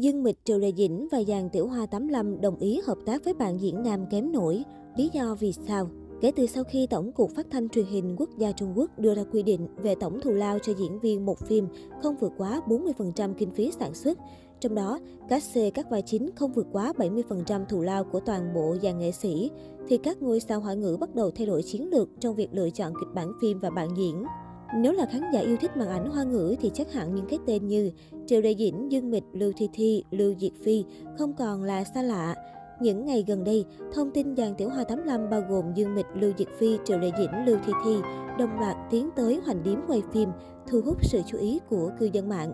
Dương Mịch Triệu Lệ Dĩnh và dàn Tiểu Hoa 85 đồng ý hợp tác với bạn diễn nam kém nổi. Lý do vì sao? Kể từ sau khi Tổng cục Phát thanh Truyền hình Quốc gia Trung Quốc đưa ra quy định về tổng thù lao cho diễn viên một phim không vượt quá 40% kinh phí sản xuất, trong đó các C các vai chính không vượt quá 70% thù lao của toàn bộ dàn nghệ sĩ, thì các ngôi sao hỏa ngữ bắt đầu thay đổi chiến lược trong việc lựa chọn kịch bản phim và bạn diễn. Nếu là khán giả yêu thích màn ảnh hoa ngữ thì chắc hẳn những cái tên như Triệu Đại Dĩnh, Dương Mịch, Lưu Thi Thi, Lưu Diệt Phi không còn là xa lạ. Những ngày gần đây, thông tin dàn Tiểu Hoa 85 bao gồm Dương Mịch, Lưu Diệt Phi, Triệu Lệ Dĩnh, Lưu Thi Thi đồng loạt tiến tới hoành điếm quay phim, thu hút sự chú ý của cư dân mạng.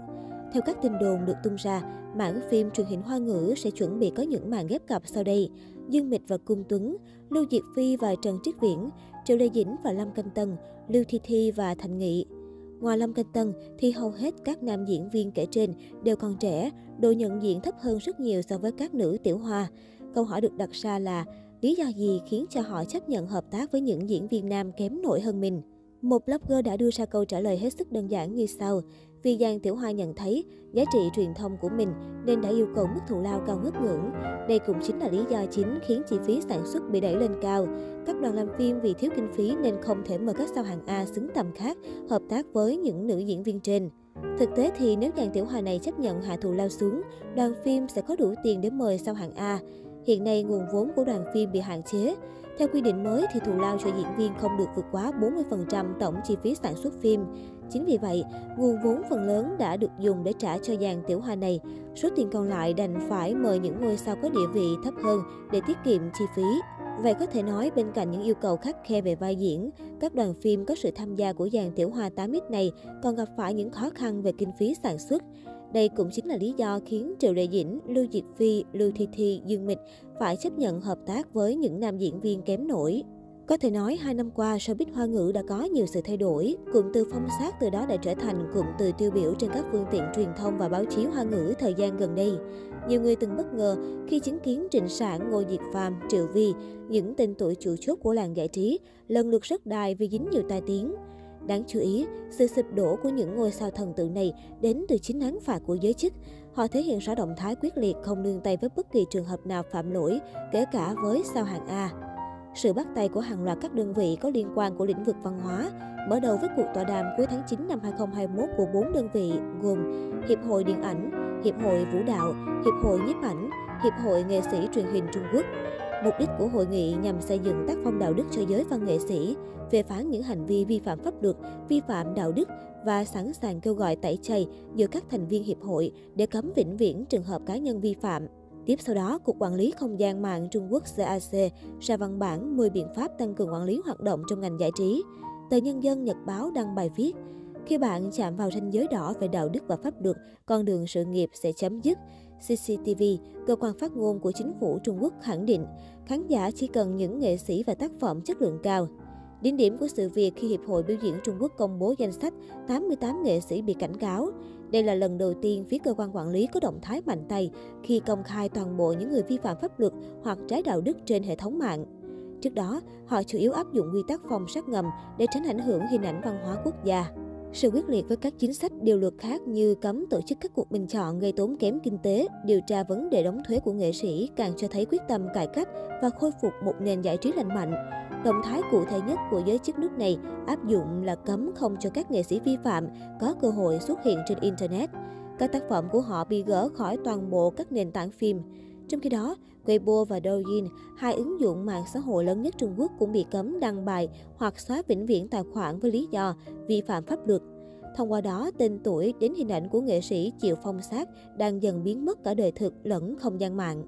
Theo các tin đồn được tung ra, mảng phim truyền hình hoa ngữ sẽ chuẩn bị có những màn ghép cặp sau đây. Dương Mịch và Cung Tuấn, Lưu Diệt Phi và Trần Triết Viễn, Triệu Lê Dĩnh và Lâm Canh Tân, Lưu Thi Thi và Thành Nghị. Ngoài Lâm Canh Tân thì hầu hết các nam diễn viên kể trên đều còn trẻ, độ nhận diện thấp hơn rất nhiều so với các nữ tiểu hoa. Câu hỏi được đặt ra là lý do gì khiến cho họ chấp nhận hợp tác với những diễn viên nam kém nổi hơn mình? Một blogger đã đưa ra câu trả lời hết sức đơn giản như sau. Vì Giang Tiểu Hoa nhận thấy giá trị truyền thông của mình nên đã yêu cầu mức thù lao cao ngất ngưỡng. Đây cũng chính là lý do chính khiến chi phí sản xuất bị đẩy lên cao. Các đoàn làm phim vì thiếu kinh phí nên không thể mời các sao hạng A xứng tầm khác hợp tác với những nữ diễn viên trên. Thực tế thì nếu Giang Tiểu Hoa này chấp nhận hạ thù lao xuống, đoàn phim sẽ có đủ tiền để mời sao hạng A. Hiện nay nguồn vốn của đoàn phim bị hạn chế. Theo quy định mới thì thù lao cho diễn viên không được vượt quá 40% tổng chi phí sản xuất phim. Chính vì vậy, nguồn vốn phần lớn đã được dùng để trả cho dàn tiểu hoa này. Số tiền còn lại đành phải mời những ngôi sao có địa vị thấp hơn để tiết kiệm chi phí. Vậy có thể nói bên cạnh những yêu cầu khắc khe về vai diễn, các đoàn phim có sự tham gia của dàn tiểu hoa 8X này còn gặp phải những khó khăn về kinh phí sản xuất. Đây cũng chính là lý do khiến Triệu Lệ Dĩnh, Lưu Diệt Phi, Lưu Thi Thi, Dương Mịch phải chấp nhận hợp tác với những nam diễn viên kém nổi. Có thể nói, hai năm qua, showbiz hoa ngữ đã có nhiều sự thay đổi. Cụm từ phong sát từ đó đã trở thành cụm từ tiêu biểu trên các phương tiện truyền thông và báo chí hoa ngữ thời gian gần đây. Nhiều người từng bất ngờ khi chứng kiến Trịnh Sản, Ngô Diệt Phàm, Triệu Vi, những tên tuổi chủ chốt của làng giải trí, lần lượt rất đài vì dính nhiều tai tiếng. Đáng chú ý, sự sụp đổ của những ngôi sao thần tượng này đến từ chính án phạt của giới chức. Họ thể hiện rõ động thái quyết liệt không nương tay với bất kỳ trường hợp nào phạm lỗi, kể cả với sao hạng A. Sự bắt tay của hàng loạt các đơn vị có liên quan của lĩnh vực văn hóa, mở đầu với cuộc tọa đàm cuối tháng 9 năm 2021 của 4 đơn vị gồm Hiệp hội Điện ảnh, Hiệp hội Vũ đạo, Hiệp hội Nhiếp ảnh, Hiệp hội Nghệ sĩ truyền hình Trung Quốc. Mục đích của hội nghị nhằm xây dựng tác phong đạo đức cho giới văn nghệ sĩ, phê phán những hành vi vi phạm pháp luật, vi phạm đạo đức và sẵn sàng kêu gọi tẩy chay giữa các thành viên hiệp hội để cấm vĩnh viễn trường hợp cá nhân vi phạm. Tiếp sau đó, Cục Quản lý Không gian mạng Trung Quốc CAC ra văn bản 10 biện pháp tăng cường quản lý hoạt động trong ngành giải trí. Tờ Nhân dân Nhật Báo đăng bài viết, khi bạn chạm vào ranh giới đỏ về đạo đức và pháp luật, con đường sự nghiệp sẽ chấm dứt. CCTV, cơ quan phát ngôn của chính phủ Trung Quốc khẳng định, khán giả chỉ cần những nghệ sĩ và tác phẩm chất lượng cao. Đỉnh điểm của sự việc khi Hiệp hội Biểu diễn Trung Quốc công bố danh sách 88 nghệ sĩ bị cảnh cáo. Đây là lần đầu tiên phía cơ quan quản lý có động thái mạnh tay khi công khai toàn bộ những người vi phạm pháp luật hoặc trái đạo đức trên hệ thống mạng. Trước đó, họ chủ yếu áp dụng quy tắc phòng sát ngầm để tránh ảnh hưởng hình ảnh văn hóa quốc gia. Sự quyết liệt với các chính sách điều luật khác như cấm tổ chức các cuộc bình chọn gây tốn kém kinh tế, điều tra vấn đề đóng thuế của nghệ sĩ càng cho thấy quyết tâm cải cách và khôi phục một nền giải trí lành mạnh. Động thái cụ thể nhất của giới chức nước này áp dụng là cấm không cho các nghệ sĩ vi phạm có cơ hội xuất hiện trên Internet. Các tác phẩm của họ bị gỡ khỏi toàn bộ các nền tảng phim. Trong khi đó, Weibo và Douyin, hai ứng dụng mạng xã hội lớn nhất Trung Quốc cũng bị cấm đăng bài hoặc xóa vĩnh viễn tài khoản với lý do vi phạm pháp luật. Thông qua đó, tên tuổi đến hình ảnh của nghệ sĩ chịu phong sát đang dần biến mất cả đời thực lẫn không gian mạng.